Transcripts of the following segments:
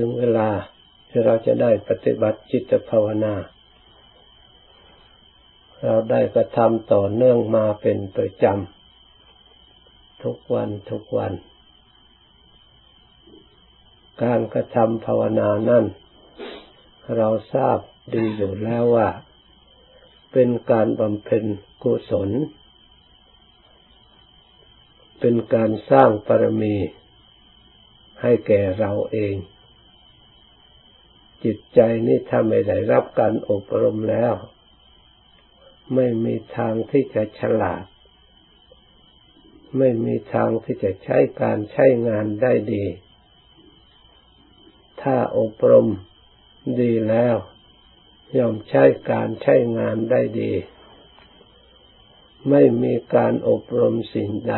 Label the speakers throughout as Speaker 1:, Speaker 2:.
Speaker 1: ถึงเวลาที่เราจะได้ปฏิบัติจิตภาวนา เราได้กระทำต่อเนื่องมาเป็นประจำทุกวันทุกวัน การกระทำภาวนานั้นเราทราบดีอยู่แล้วว่า เป็นการบำเพ็ญกุศล เป็นการสร้างปรมีให้แก่เราเอง จิตใจนี่ถ้าไม่ได้รับการอบรมแล้ว ไม่มีทางที่จะฉลาด ไม่มีทางที่จะใช้การใช้งานได้ดี ถ้าอบรมดีแล้วย่อมใช้การใช้งานได้ดี ไม่มีการอบรมสิ่งใด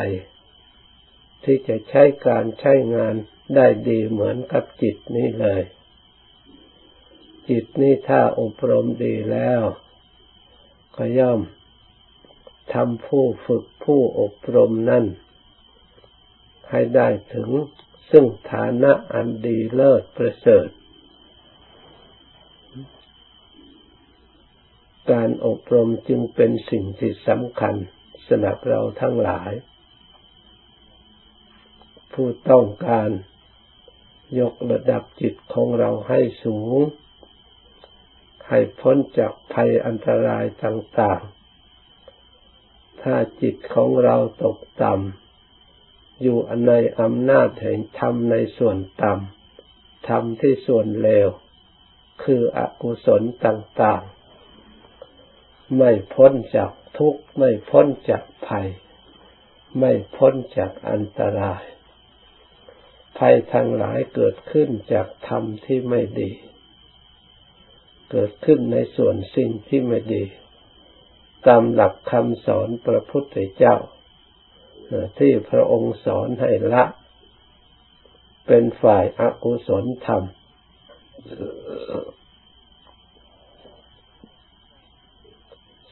Speaker 1: ที่จะใช้การใช้งานได้ดีเหมือนกับจิตนี้เลย จิตนี้ถ้าอบรมดีแล้ว ก็ย่อมทำผู้ฝึกผู้อบรมนั่น ให้ได้ถึงซึ่งฐานะอันดีเลิศประเสริฐ การอบรมจึงเป็นสิ่งที่สำคัญสำหรับเราทั้งหลาย ผู้ต้องการยกระดับจิตของเราให้สูง ให้พ้นจากภัยอันตรายต่างๆ ถ้าจิตของเราตกต่ำอยู่ในอำนาจแห่งธรรมในส่วนต่ำธรรมที่ส่วนเลว คืออกุศลต่างๆ ไม่พ้นจากทุกข์ไม่พ้นจากภัย ไม่พ้นจากอันตราย ภัยทั้งหลายเกิดขึ้นจากธรรมที่ไม่ดี เกิดขึ้นในส่วนสิ่งที่ไม่ดี ตามหลักคำสอนพระพุทธเจ้า ที่พระองค์สอนให้ละ เป็นฝ่ายอากุศลธรรม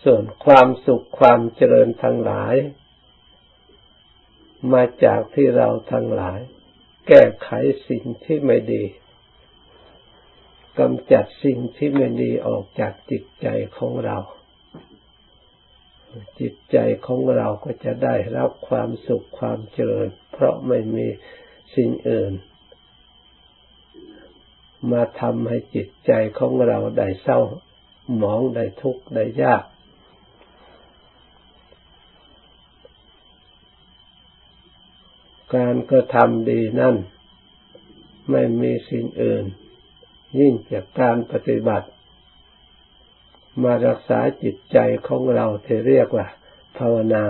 Speaker 1: ส่วนความสุขความเจริญทั้งหลาย มาจากที่เราทั้งหลาย แก้ไขสิ่งที่ไม่ดี กำจัดสิ่งที่ไม่ดีออกจากจิตใจของเรา จิตใจของเราก็จะได้รับความสุขความเจริญ เพราะไม่มีสิ่งอื่น มาทำให้จิตใจของเราได้เศร้าหมองได้ทุกข์ได้ยากการกระทำดีนั่น ไม่มีสิ่งอื่น ยิ่งจากการปฏิบัติ มารักษาจิตใจของเราที่เรียกว่า ภาวนา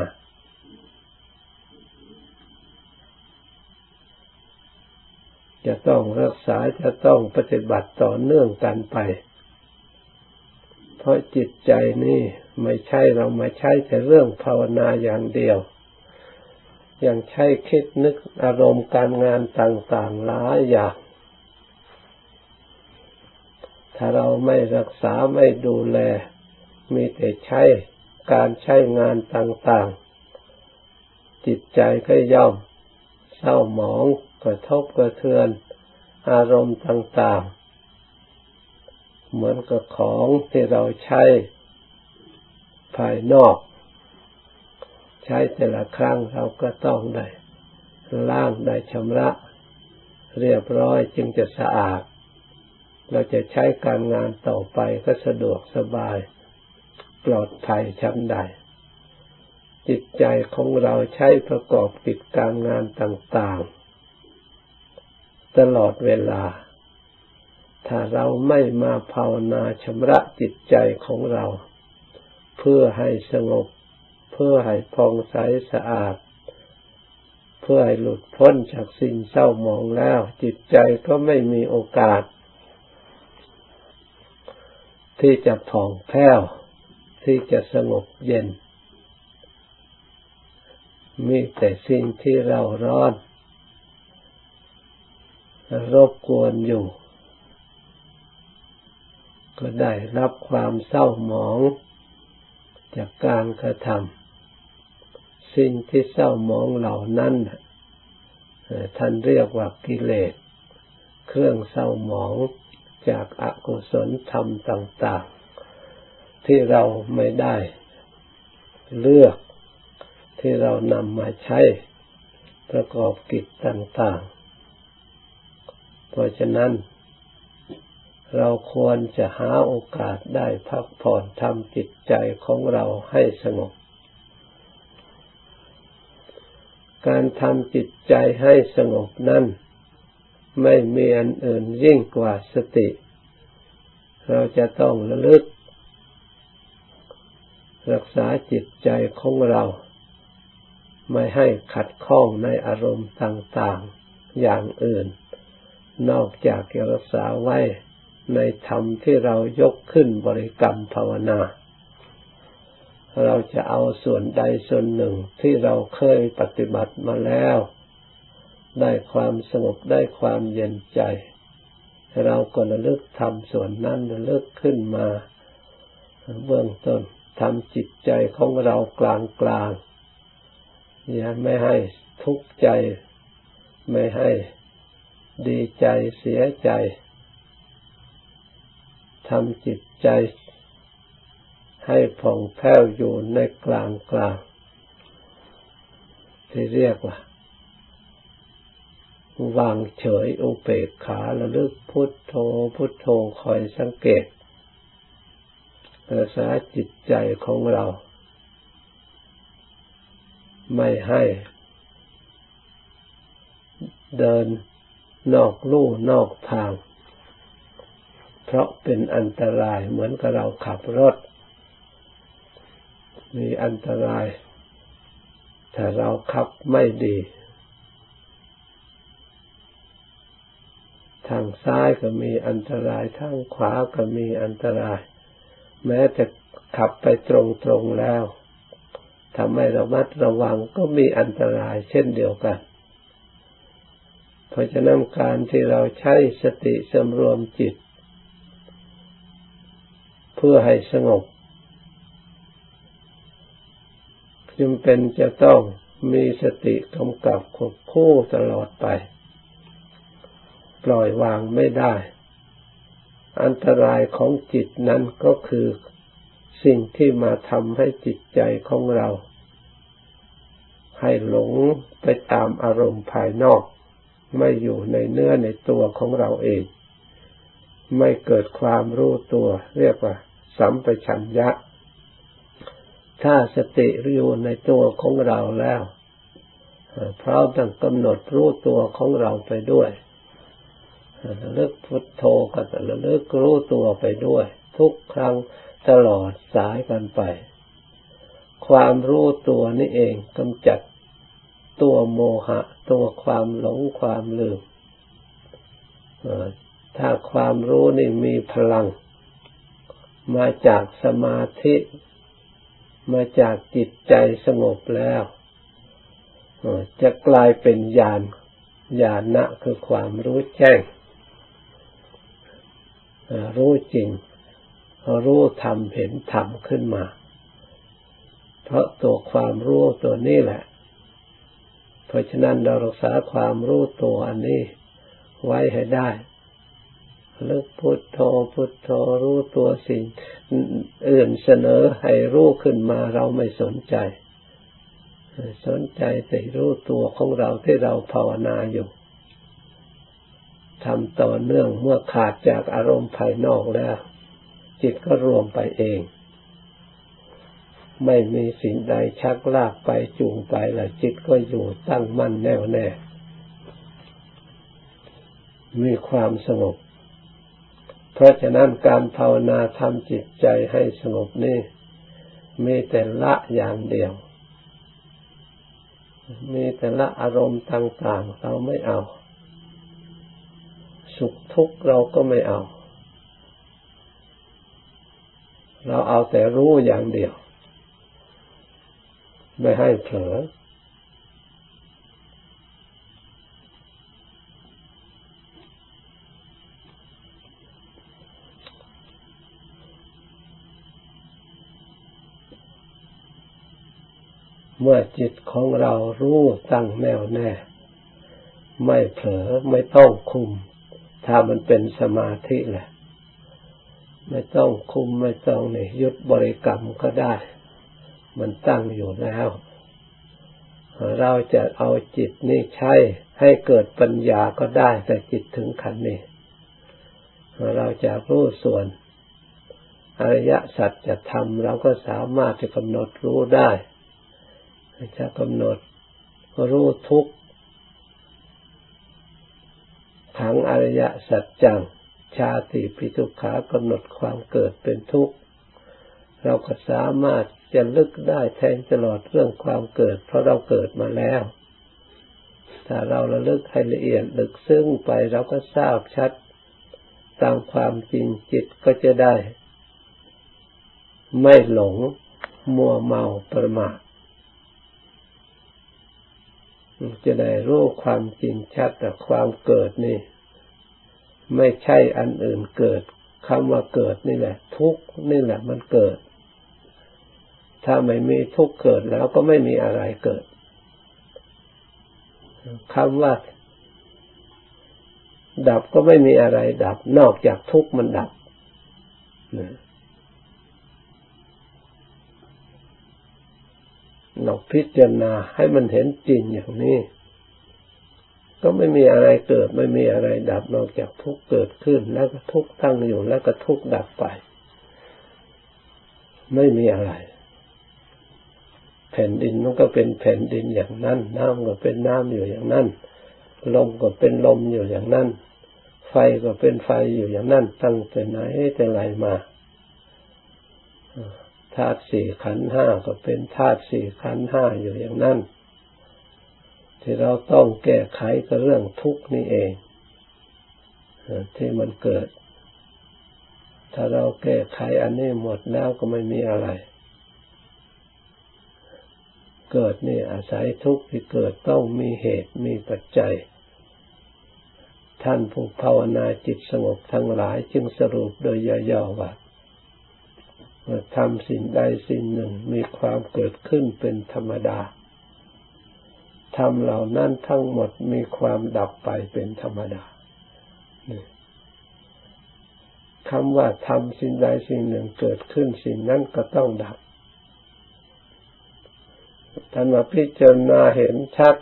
Speaker 1: จะต้องรักษาจะต้องปฏิบัติต่อเนื่องกันไป เพราะจิตใจนี่ไม่ใช่เรามาใช้แต่เรื่องภาวนาอย่างเดียวยังใช้คิดนึกอารมณ์การงานต่างๆหลายอย่าง ถ้าเราไม่รักษาไม่ดูแล มีแต่ใช้การใช้งานต่างๆ จิตใจก็ย่อมเศร้าหมองกระทบกระเทือน อารมณ์ต่างๆ เหมือนกับของที่เราใช้ภายนอก ใช้แต่ละครั้งเราก็ต้องได้ล้างได้ชำระ เรียบร้อยจึงจะสะอาด เราจะใช้การงานต่อไปก็สะดวกสบาย ปลอดภัยชั้นใด จิตใจของเราใช้ประกอบกิจการงานต่างๆ ตลอดเวลา ถ้าเราไม่มาภาวนาชำระจิตใจของเรา เพื่อให้สงบ เพื่อให้พองใสสะอาดเพื่อให้หลุดพ้นจากสิ่งเศร้าหมองแล้ว จิตใจก็ไม่มีโอกาส ที่จะผ่องแผ้ว ที่จะสงบเย็น มีแต่สิ่งที่เราร้อน รบกวนอยู่ ก็ได้รับความเศร้าหมอง จากการกระทำสิ่งที่เศร้าหมองเหล่านั้นท่านเรียกว่ากิเลส เครื่องเศร้าหมอง จากอากุศลธรรมต่าง ๆ ที่เราไม่ได้เลือกที่เรานำมาใช้ประกอบกิจต่าง ๆ เพราะฉะนั้น เราควรจะหาโอกาสได้พักผ่อนทำจิตใจของเราให้สงบ การทำจิตใจให้สงบนั้น ไม่มีอันอื่นยิ่งกว่าสติ เราจะต้องระลึก รักษาจิตใจของเรา ไม่ให้ขัดข้องในอารมณ์ต่างๆอย่างอื่น นอกจากจะรักษาไว้ในธรรมที่เรายกขึ้นบริกรรมภาวนา เราจะเอาส่วนใดส่วนหนึ่งที่เราเคยปฏิบัติมาแล้ว ได้ความสงบได้ความเย็นใจ เราก็ระลึกทำส่วนนั้นระลึกขึ้นมา เบื้องต้นทำจิตใจของเรากลางกลางอย่าไม่ให้ทุกข์ใจ ไม่ให้ดีใจเสียใจทำจิตใจให้ผ่องแผ้วอยู่ในกลางกลางที่เรียกว่า วางเฉยอุเบกขาระลึกพุทโธพุทโธคอยสังเกตกรักษาจิตใจของเรา ไม่ให้ เดินนอกลู่นอกทาง เพราะเป็นอันตรายเหมือนกับเราขับรถ มีอันตราย ถ้าเราขับไม่ดีางซ้ายก็มีอันตรายทางขวาก็มีอันตราย แม้แต่ขับไปตรงๆแล้วทำให้ระมัดระวังก็มีอันตรายเช่นเดียวกัน เพราะฉะนั้นการที่เราใช้สติสำรวมจิต เพื่อให้สงบจำเป็นจะต้องมีสติกำกับควบคู่ตลอดไป ปล่อยวางไม่ได้ อันตรายของจิตนั้นก็คือสิ่งที่มาทำให้จิตใจของเรา ให้หลงไปตามอารมณ์ภายนอก ไม่อยู่ในเนื้อในตัวของเราเอง ไม่เกิดความรู้ตัว เรียกว่า สัมปชัญญะ ถ้าสติอยู่ในตัวของเราแล้วพร้อมทั้งกำหนดรู้ตัวของเราไปด้วย ระลึกพุทโธก็ระลึกรู้ตัวไปด้วย ทุกครั้งตลอดสายกันไป ความรู้ตัวนี่เองกำจัดตัวโมหะ ตัวความหลงความลืมถ้าความรู้นี่มีพลัง มาจากสมาธิ มาจากจิตใจสงบแล้วจะกลายเป็นญาณญาณะคือความรู้แจ้ง รู้จริง รู้ธรรมเห็นธรรมขึ้นมา เพราะตัวความรู้ตัวนี้แหละ เพราะฉะนั้นเรารักษาความรู้ตัวอันนี้ไว้ให้ได้ลึกพุทโธพุทโธรู้ตัวสิ่งอื่นเสนอให้รู้ขึ้นมาเราไม่สนใจ สนใจแต่รู้ตัวของเราที่เราภาวนาอยู่ ทำต่อเนื่องเมื่อขาดจากอารมณ์ภายนอกแล้ว จิตก็รวมไปเอง ไม่มีสิ่งใดชักลากไปจูงไปละจิตก็อยู่ตั้งมั่นแน่วแน่ มีความสงบ เพราะฉะนั้นการภาวนาทำจิตใจให้สงบนี่มีแต่ละอย่างเดียว มีแต่ละอารมณ์ต่าง ๆ เราไม่เอา สุขทุกข์เราก็ไม่เอา เราเอาแต่รู้อย่างเดียว ไม่ให้เผลอเมื่อจิตของเรารู้ตั้งแน่วแน่ ไม่เผลอไม่ต้องคุม ถ้ามันเป็นสมาธิแหละ ไม่ต้องคุมไม่ต้องเนี่ยยุดบริกรรมก็ได้ มันตั้งอยู่แล้ว เราจะเอาจิตนี่ใช้ให้เกิดปัญญาก็ได้ แต่จิตถึงขันนี้เราจะรู้ส่วนอริยสัจจะทำเราก็สามารถจะกำหนดรู้ได้ จะกำหนดรู้ทุกขั งอริยสัจจัง ชาติปิทุขากำหนดความเกิดเป็นทุกข์ เราก็สามารถจะลึกได้แทงตลอดเรื่องความเกิด เพราะเราเกิดมาแล้ว ถ้าเราระลึกให้ละเอียดลึกซึ้งไปเราก็ทราบชัด ตามความจริงจิตก็จะได้ ไม่หลงมัวเมาประมาท จะได้รู้ความจริงชัดแต่ความเกิดนี่ ไม่ใช่อันอื่นเกิดคำว่าเกิดนี่แหละ ทุกนี่แหละมันเกิด ถ้าไม่มีทุกเกิดแล้วก็ไม่มีอะไรเกิดคำว่า ดับก็ไม่มีอะไรดับ นอกจากทุกมันดับนะ เราพิจารณาให้มันเห็นจริงอย่างนี้ ก็ไม่มีอะไรเกิดไม่มีอะไรดับนอกจากทุกเกิดขึ้น แล้วก็ทุกตั้งอยู่แล้วก็ทุกดับไป ไม่มีอะไร แผ่นดินมันก็เป็นแผ่นดินอย่างนั้น น้ำก็เป็นน้ำอยู่อย่างนั้น ลมก็เป็นลมอยู่อย่างนั้น ไฟก็เป็นไฟอยู่อย่างนั้น ตั้งแต่ไหนแต่ไรมา ธาตุสี่ขันห้าก็เป็นธาตุสี่ขันห้าอยู่อย่างนั้น ที่เราต้องแก้ไขก็เรื่องทุกข์นี่เองที่มันเกิด ถ้าเราแก้ไขอันนี้หมดแล้วก็ไม่มีอะไร เกิดนี่อาศัยทุกข์ที่เกิดต้องมีเหตุมีปัจจัย ท่านผู้ภาวนาจิตสงบทั้งหลายจึงสรุปโดยย่อๆว่า ทำสิ่งใดสิ่งหนึ่งมีความเกิดขึ้นเป็นธรรมดาทำเหล่านั้นทั้งหมดมีความดับไปเป็นธรรมดาคำว่าทำสิ่งใดสิ่งหนึ่งเกิดขึ้นสิ่งนั้นก็ต้องดับท่านมาพิจารณาเห็นชัด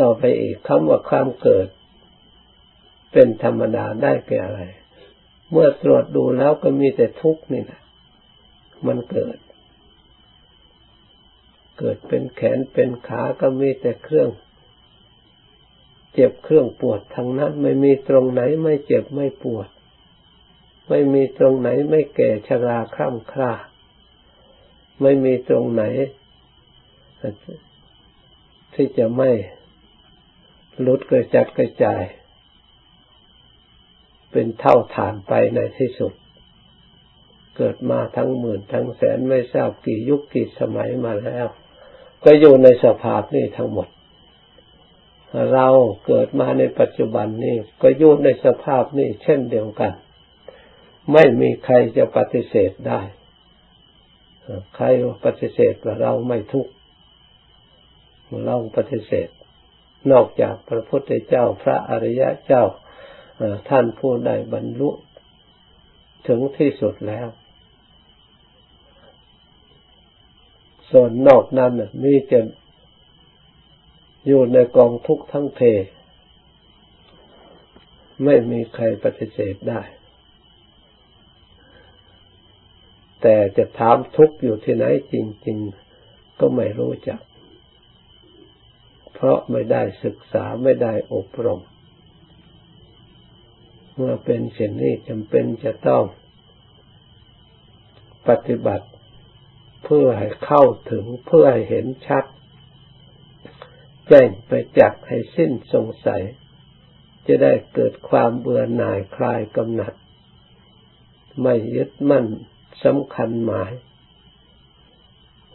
Speaker 1: ต่อไปอีกคำว่าความเกิด เป็นธรรมดาได้แก่อะไร เมื่อตรวจดูแล้วก็มีแต่ทุกข์นี่แหละมันเกิด เกิดเป็นแขนเป็นขาก็มีแต่เครื่อง เจ็บเครื่องปวดทั้งนั้น ไม่มีตรงไหนไม่เจ็บไม่ปวด ไม่มีตรงไหนไม่แก่ชราคร่ำคร่าไม่มีตรงไหน ที่จะไม่ลุดกระจัดกระจาย เป็นเท่าฐานไปในที่สุด เกิดมาทั้งหมื่นทั้งแสนไม่ทราบกี่ยุคกี่สมัยมาแล้ว ก็อยู่ในสภาพนี้ทั้งหมด เราเกิดมาในปัจจุบันนี้ก็อยู่ในสภาพนี้เช่นเดียวกัน ไม่มีใครจะปฏิเสธได้ ใครปฏิเสธว่าเราไม่ทุกข์เราปฏิเสธ นอกจากพระพุทธเจ้าพระอริยะเจ้า ท่านผู้ใดบรรลุถึงที่สุดแล้ว ส่วนนอกนั้นมีจะอยู่ในกองทุกข์ทั้งเพไม่มีใครปฏิเสธได้ แต่จะถามทุกข์อยู่ที่ไหนจริง ๆ ก็ไม่รู้จัก เพราะไม่ได้ศึกษาไม่ได้อบรม เมื่อเป็นเช่นนี้จำเป็นจะต้องปฏิบัติเพื่อให้เข้าถึงเพื่อให้เห็นชัด แจ้งไปจักให้สิ้นสงสัย จะได้เกิดความเบื่อหน่ายคลายกำหนัด ไม่ยึดมั่นสำคัญหมาย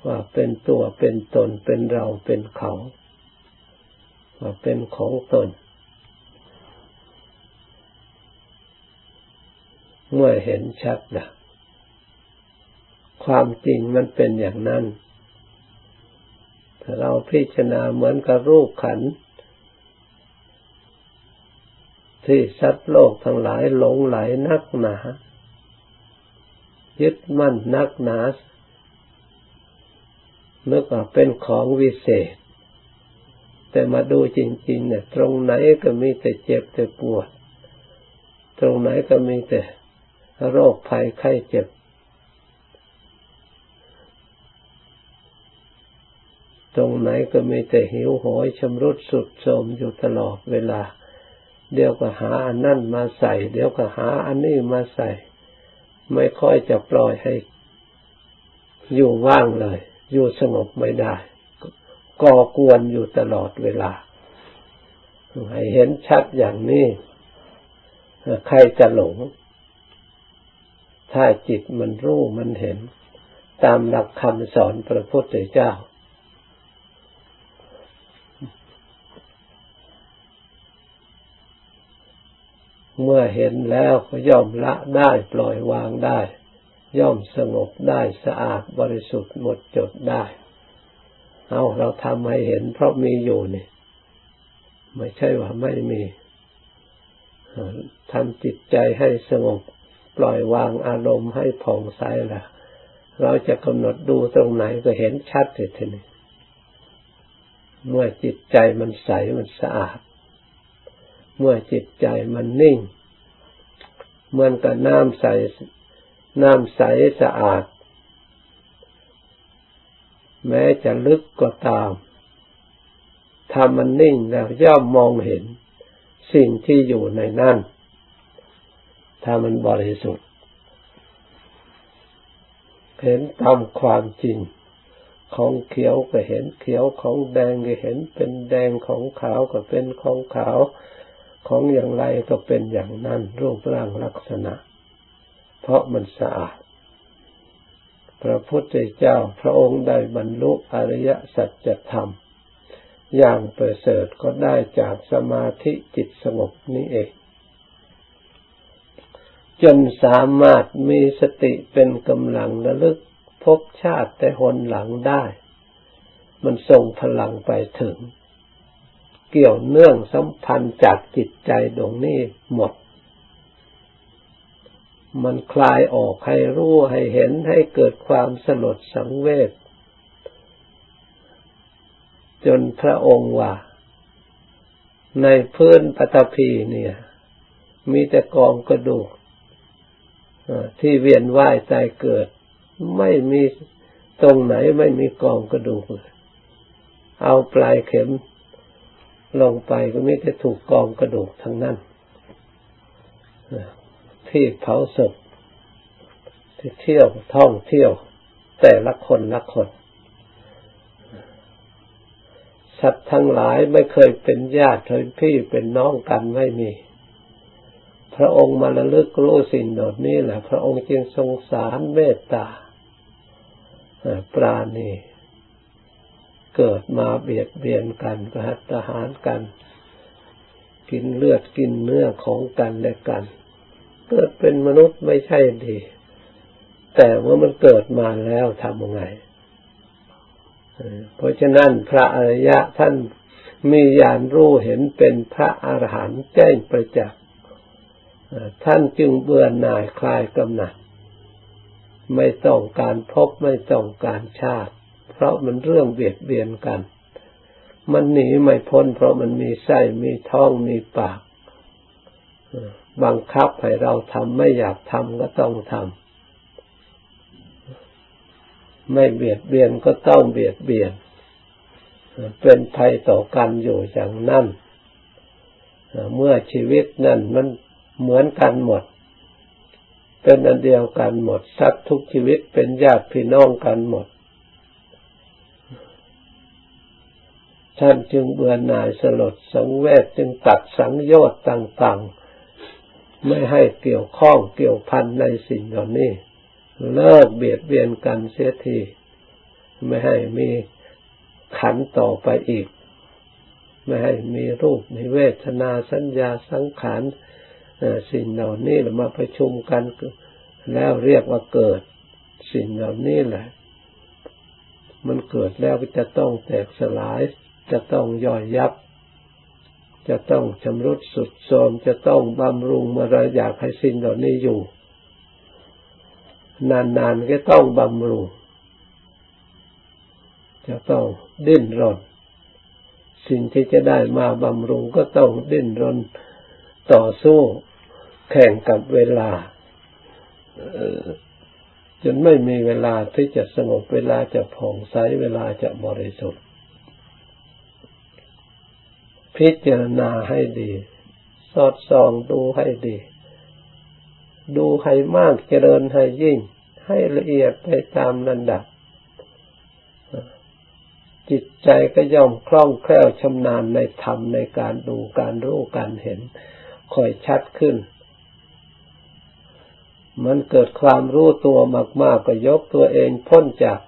Speaker 1: ว่าเป็นตัวเป็นตนเป็นเราเป็นเขา ว่าเป็นของตน เมื่อเห็นชัดนะความจริงมันเป็นอย่างนั้น ถ้าเราพิจารณาเหมือนกับรูปขัน ที่สัตว์โลกทั้งหลายหลงไหลนักหนา ยึดมั่นนักหนานึกว่าเป็นของวิเศษ แต่มาดูจริงๆเนี่ยตรงไหนก็มีแต่เจ็บแต่ปวด ตรงไหนก็มีแต่ โรคภัยไข้เจ็บ ตรงไหนก็มีแต่หิวโหยชำรุดสุดโทมอยู่ตลอดเวลา เดี๋ยวก็หาอันนั่นมาใส่ เดี๋ยวก็หาอันนี้มาใส่ ไม่ค่อยจะปล่อยให้ อยู่ว่างเลย อยู่สงบไม่ได้ก่อกวนอยู่ตลอดเวลา ให้เห็นชัดอย่างนี้ ใครจะหลง ถ้าจิตมันรู้มันเห็น ตามหลักคำสอนพระพุทธเจ้า เมื่อเห็นแล้วก็ย่อมละได้ปล่อยวางได้ ย่อมสงบได้สะอาดบริสุทธิ์หมดจดได้ เอาเราทำให้เห็นเพราะมีอยู่นี่ไม่ใช่ว่าไม่มีทำจิตใจให้สงบ ปล่อยวางอารมณ์ให้ผ่องใสละเราจะกำหนดดูตรงไหนก็เห็นชัดเลยทีนี้เมื่อจิตใจมันใสมันสะอาด เมื่อจิตใจมันนิ่ง เหมือนกับน้ำใส น้ำใสสะอาด แม้จะลึกก็ตาม ถ้ามันนิ่งแล้วย่อมมองเห็นสิ่งที่อยู่ในนั้น ถ้ามันบริสุทธิ์ เห็นตามความจริง ของเขียวก็เห็นเขียวของแดงก็เห็นเป็นแดงของขาวก็เป็นของขาวของอย่างไรก็เป็นอย่างนั้นรูปร่างลักษณะ เพราะมันสะอาด พระพุทธเจ้าพระองค์ได้บรรลุอริยสัจธรรม อย่างประเสริฐก็ได้จากสมาธิจิตสงบนี้เอง จนสามารถมีสติเป็นกำลังระลึกพบชาติแต่หนหลังได้ มันส่งพลังไปถึง เกี่ยวเนื่องสัมพันธ์จากจิตใจดวงนี้หมด มันคลายออกให้รู้ให้เห็นให้เกิดความสลดสังเวชจนพระองค์ว่า ในพื้นปฐพีเนี่ย มีแต่กองกระดูก ที่เวียนว่ายตายเกิด ไม่มีตรงไหนไม่มีกองกระดูกเอาปลายเข็มลงไปก็มีแต่ถูกกองกระดูกทั้งนั้นที่เผาศพที่เที่ยวท่องเที่ยว แต่ละคนละคนสัตว์ทั้งหลายไม่เคยเป็นญาติเป็นพี่เป็นน้องกันไม่มี พระองค์มาระลึกรู้สิ่งเหล่านี้แหละ พระองค์จึงทรงสารเมตตาปราณีเกิดมาเบียดเบียนกันประหัตหารกัน กินเลือดกินเนื้อของกันและกัน เกิดเป็นมนุษย์ไม่ใช่ดี แต่เมื่อมันเกิดมาแล้วทำยังไงเพราะฉะนั้นพระอริยะท่านมีญาณรู้เห็นเป็นพระอรหันต์แจ้งประจักษ์ ท่านจึงเบื่อหน่ายคลายกำหนัด ไม่ต้องการพบไม่ต้องการชาติ เพราะมันเรื่องเบียดเบียนกัน มันหนีไม่พ้น เพราะมันมีไส้มีท้องมีปากบังคับให้เราทำไม่อยากทำก็ต้องทำไม่เบียดเบียนก็ต้องเบียดเบียน เป็นภัยต่อกันอยู่อย่างนั้นเมื่อชีวิตนั้นมัน เหมือนกันหมด เป็นอันเดียวกันหมด สัตว์ทุกชีวิตเป็นญาติพี่น้องกันหมด ท่านจึงเบื่อหน่ายสลดสังเวชจึงตัดสังโยชน์ต่างๆ ไม่ให้เกี่ยวข้องเกี่ยวพันในสิ่งเหล่านี้ เลิกเบียดเบียนกันเสียที ไม่ให้มีขันต่อไปอีก ไม่ให้มีรูปมีเวทนาสัญญาสังขาร สิ่งเหล่านี้เรามาประชุมกันแล้วเรียกว่าเกิด สิ่งเหล่านี้แหละ มันเกิดแล้วก็จะต้องแตกสลาย จะต้องย่อยยับ จะต้องชำรุดสุดโทรมจะต้องบำรุงเมื่อเราอยากให้สิ่งเหล่านี้อยู่ นานๆก็ต้องบำรุง จะต้องดิ้นรน สิ่งที่จะได้มาบำรุงก็ต้องดิ้นรน ต่อสู้แข่งกับเวลาจนไม่มีเวลาที่จะสงบเวลาจะผ่องใสเวลาจะบริสุทธิ์ พิจารณาให้ดี สอดส่องดูให้ดี ดูให้มากเจริญให้ยิ่ง ให้ละเอียดไปตามระดับ จิตใจก็ย่อมคล่องแคล่วชำนาญในธรรมในการดูการรู้การเห็น ค่อยชัดขึ้น มันเกิดความรู้ตัวมาก ๆ ก็ยกตัวเองพ้นจาก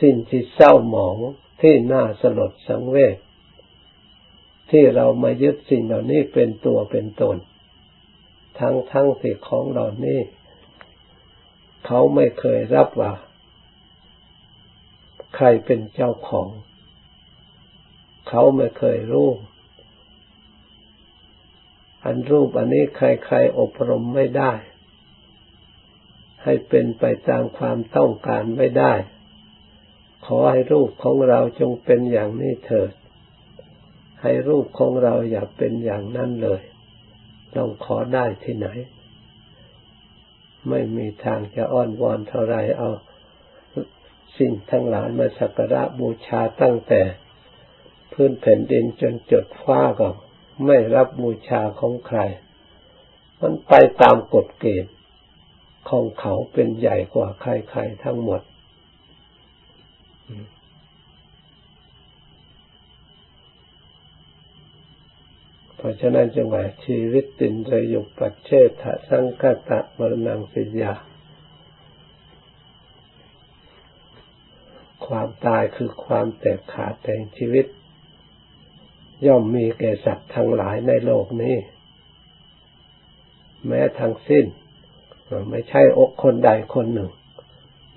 Speaker 1: สิ่งที่เศร้าหมองที่น่าสลดสังเวชที่เรามายึดสิ่งเหล่านี้เป็นตัวเป็นตน ทั้งทั้งที่งของเหล่านี้ เขาไม่เคยรับว่า ใครเป็นเจ้าของ เขาไม่เคยรู้ อันรูปอันนี้ใครๆอบรมไม่ได้ ให้เป็นไปตามความต้องการไม่ได้ ขอให้รูปของเราจงเป็นอย่างนี้เถิด ให้รูปของเราอย่าเป็นอย่างนั้นเลยลองขอได้ที่ไหน ไม่มีทางจะอ้อนวอนเท่าไรเอา สิ่งทั้งหลายมาสักการะบูชาตั้งแต่ พื้นแผ่นดินจนจดฟ้าก็ ไม่รับบูชาของใคร มันไปตามกฎเกณฑ์ของเขาเป็นใหญ่กว่าใครๆทั้งหมด เพราะฉะนั้นจังหวะชีวิตตินระยุปัจเชถสังคตะมรณงสิยา ความตายคือความแตกขาดแต่งชีวิต ย่อมมีแก่สัตว์ทั้งหลายในโลกนี้ แม้ทั้งสิ้น ไม่ใช่อกคนใดคนหนึ่ง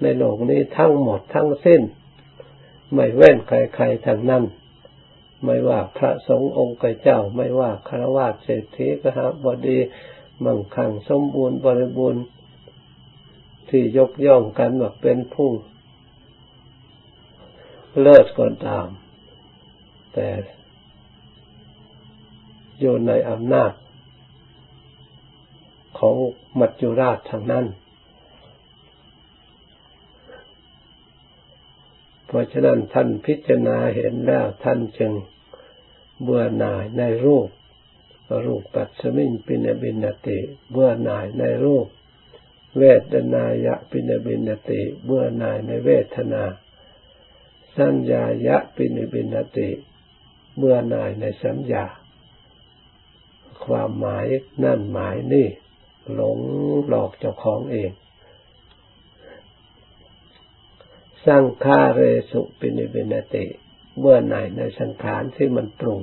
Speaker 1: ในโลกนี้ทั้งหมดทั้งสิ้น ไม่เว้นใครๆทั้งนั้น ไม่ว่าพระสงฆ์องค์เจ้า ไม่ว่าคารวะเศรษฐีกหบดีมั่งคั่งสมบูรณ์บริบูรณ์ที่ยกย่องกันว่าเป็นผู้เลิศก็ตาม แต่ อยู่ในอำนาจ ของมัจจุราชทางนั้น เพราะฉะนั้นท่านพิจารณาเห็นแล้วท่านจึงเบื่อหน่ายในรูปรูปปัสมิงปินบินติ เบื่อหน่ายในรูป เวทนายะปินบินติ เบื่อหน่ายในเวทนา สัญญายะปินบินติ เบื่อหน่ายในสัญญา ความหมายนั่นหมายนี่หลงหลอกเจ้าของเองสร้างฆาเรสุปินิบินติเมื่อไหนในสังขารที่มันปรุง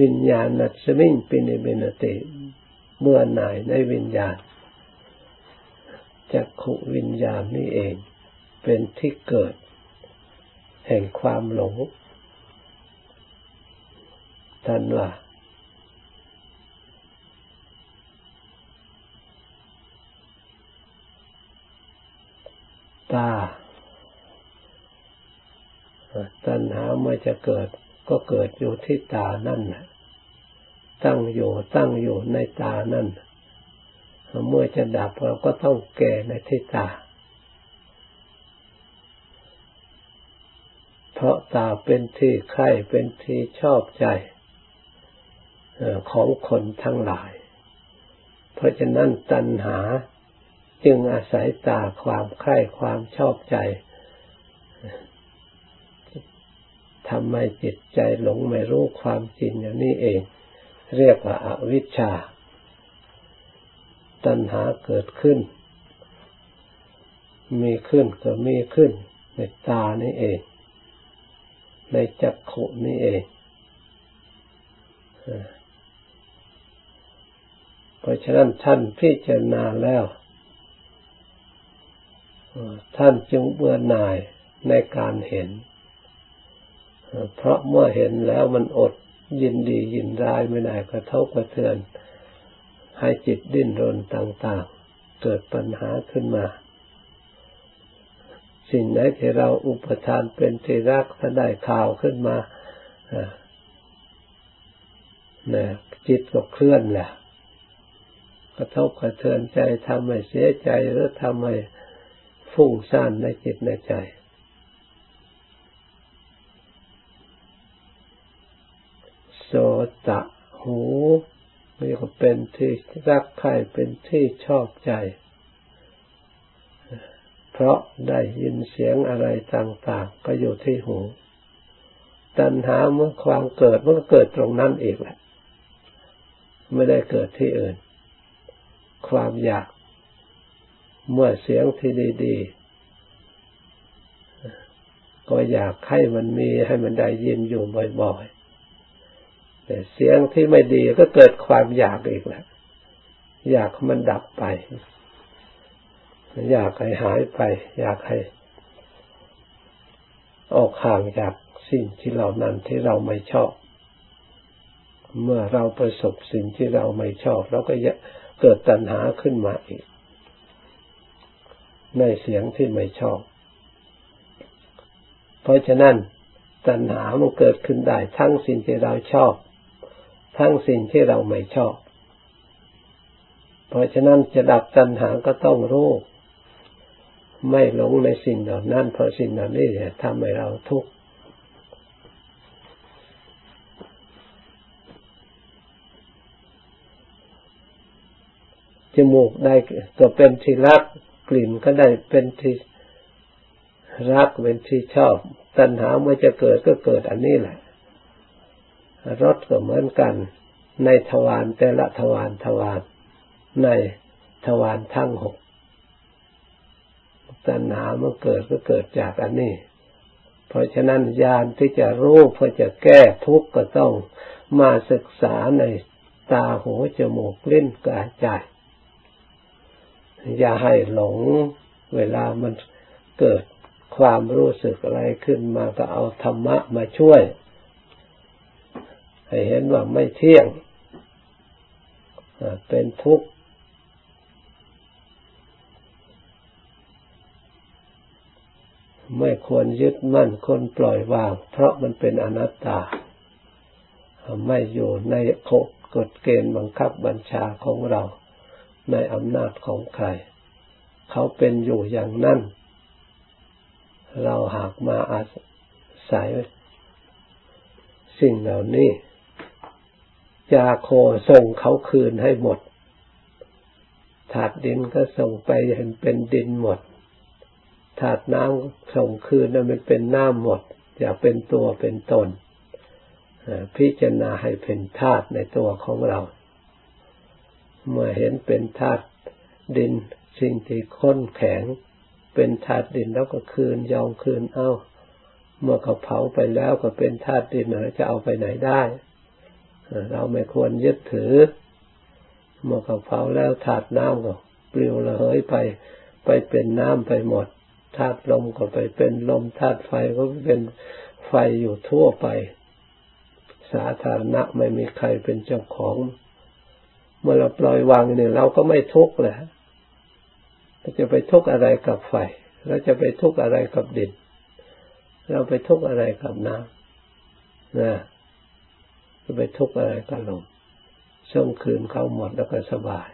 Speaker 1: วิญญาณนัสมิงปินิบินติเมื่อไหนในวิญญาณจักขุวิญญาณนี่เอง เป็นที่เกิด แห่งความหลง ท่านว่าตาตัณหาเมื่อจะเกิดก็เกิดอยู่ที่ตานั่นนะตั้งอยู่ตั้งอยู่ในตานั่นเมื่อจะดับเราก็ต้องแก่ในที่ตา เพราะตาเป็นที่ใครเป็นที่ชอบใจ ของคนทั้งหลาย เพราะฉะนั้นตัณหาจึงอาศัยตาความใคร่ความชอบใจทำให้จิตใจหลงไม่รู้ความจริงอย่างนี้เอง เรียกว่าอาวิชชา ตัณหาเกิดขึ้น มีขึ้นก็มีขึ้น ในตานี่เอง ในจักขุนี่เอง ราะฉะนั้นท่านพิจารณาแล้วท่านจึงเบื่อหน่ายในการเห็น เพราะเมื่อเห็นแล้วมันอดยินดียินร้ายไม่ได้กระทบกระเทือน ให้จิตดิ้นรนต่าง ๆ เกิดปัญหาขึ้นมา สิ่งไหนที่เราอุปทานเป็นที่รักถ้าได้ข่าวขึ้นมาเนี่ยจิตก็เคลื่อนแหละ กระทบกระเทือนใจทำให้เสียใจหรือทำให้ฟุ้งซ่านในจิตในใจ โสตะหูนี่ก็เป็นที่รักใคร่เป็นที่ชอบใจ เพราะได้ยินเสียงอะไรต่างๆ ก็อยู่ที่หู ตัณหาเมื่อความเกิดมันก็เกิดตรงนั้นอีกแหละไม่ได้เกิดที่อื่น ความอยาก เมื่อเสียงที่ดีๆ ก็อยากให้มันมีให้มันได้ยินอยู่บ่อยๆ แต่เสียงที่ไม่ดีก็เกิดความอยากอีกแล้วอยากมันดับไป อยากให้หายไป อยากให้ ออกห่างจากสิ่งที่เรานั้นที่เราไม่ชอบ เมื่อเราประสบสิ่งที่เราไม่ชอบ เราก็ เกิดตัณหาขึ้นมาอีก ในเสียงที่ไม่ชอบ เพราะฉะนั้นตัณหามันเกิดขึ้นได้ ทั้งสิ่งที่เราชอบ ทั้งสิ่งที่เราไม่ชอบ เพราะฉะนั้นจะดับตัณหาก็ต้องรู้ไม่หลงในสิ่งเหล่านั้นเพราะสิ่งเหล่านี้ทำให้เราทุกข์ จมูกได้ก็เป็นที่รัก กลิ่นก็ได้เป็นที่รักเป็นที่ชอบ ตัณหาเมื่อจะเกิดก็เกิดอันนี้แหละ รสก็เหมือนกัน ในทวารแต่ละทวารทวารในทวารทั้งหกตัณหาเมื่อเกิดก็เกิดจากอันนี้ เพราะฉะนั้นญาณที่จะรู้เพื่อจะแก้ทุกข์ก็ต้องมาศึกษาในตาหูจมูกลิ้นกายใจ อย่าให้หลง เวลามันเกิดความรู้สึกอะไรขึ้นมาก็เอาธรรมะมาช่วย ให้เห็นว่าไม่เที่ยง เป็นทุกข์ไม่ควรยึดมั่นคนปล่อยวาง เพราะมันเป็นอนัตตา ไม่อยู่ในกฎเกณฑ์บังคับบัญชาของเรา ในอำนาจของใคร เขาเป็นอยู่อย่างนั้น เราหากมาอาศัยสิ่งเหล่านี้จาโคส่งเขาคืนให้หมด ถาดดินก็ส่งไปเห็นเป็นดินหมด ถาดน้ำส่งคืนนั้นมันเป็นน้ำหมด อย่าเป็นตัวเป็นตน พิจารณาให้เป็นธาตุในตัวของเรา เมื่อเห็นเป็นธาตุดินสิ่งที่ค้นแข็ง เป็นธาตุดินแล้วก็คืนยอมคืนเอาเมื่อเขาเผาไปแล้วก็เป็นธาตุดินเราจะเอาไปไหนได้ เราไม่ควรยึดถือ เมื่อเขาเผาแล้วธาตุน้ำก็ปลิวระเหยไป ไปเป็นน้ำไปหมดธาตุลมก็ไปเป็นลมธาตุไฟก็เป็นไฟอยู่ทั่วไป สาธารณะไม่มีใครเป็นเจ้าของ มื่อเราปล่อยวางเนี่ยเราก็ไม่ทุกข์แหละเราจะไปทุกข์อะไรกับไฟ เราจะไปทุกข์อะไรกับดิน เราไปทุกข์อะไรกับน้ำนะจะไปทุกข์อะไรกับลมส่งคืนเขาหมดแล้วก็สบาย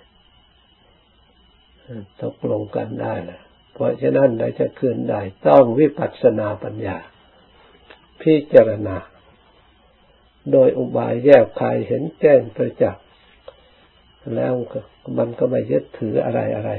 Speaker 1: ตกลงกันได้แหละเพราะฉะนั้นเราจะคืนได้ต้องวิปัสสนาปัญญา พิจารณา โดยอุบายแยกคายเห็นแจ้งประจักษ์ แล้วมันก็ไม่ยึดถืออะไรอะไร